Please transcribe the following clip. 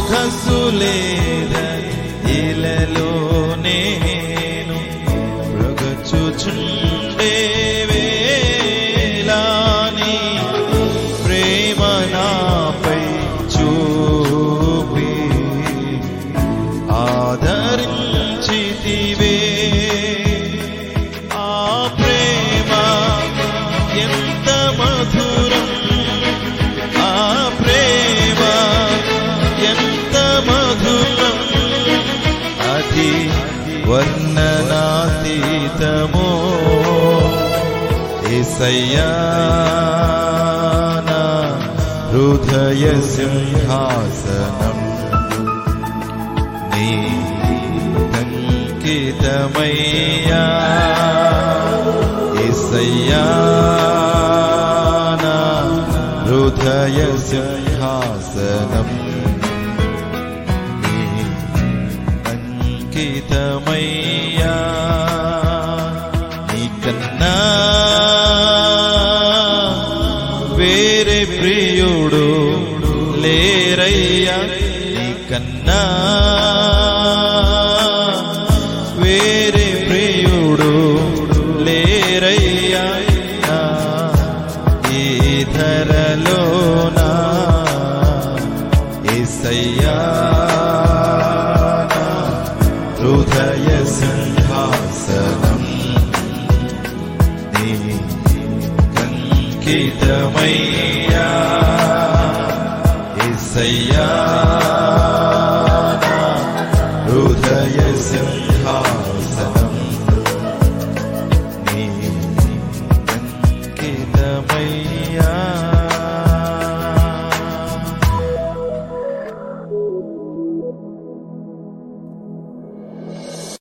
సొగసులేదని ఇలలో నేను బ్రగచుచుండే వేలాని ప్రేమ నాపై చూపి ఆదరించితివే. ఆ ప్రేమ ఎంత मधुरम् अतिवर्णनातीतमो इसय्याना हृदय सहासनम् नीति अङ्कितमय्यासय्याना हृदयस्यसनम् అంకితమయ్యా నీకన్నా వేరే ప్రియుడు లేరయ్యా నీకన్నా వేరే ప్రియుడు లేరయ్యా ఈ ధరలోనా ఏసయ్యా. ഹൃദയ സിംഹാസനം നീ കങ്കിതമയ്യ ഇസയ്യാ ഹൃദയ സിംഹാസനം നീ കങ്കിതമയ്യാ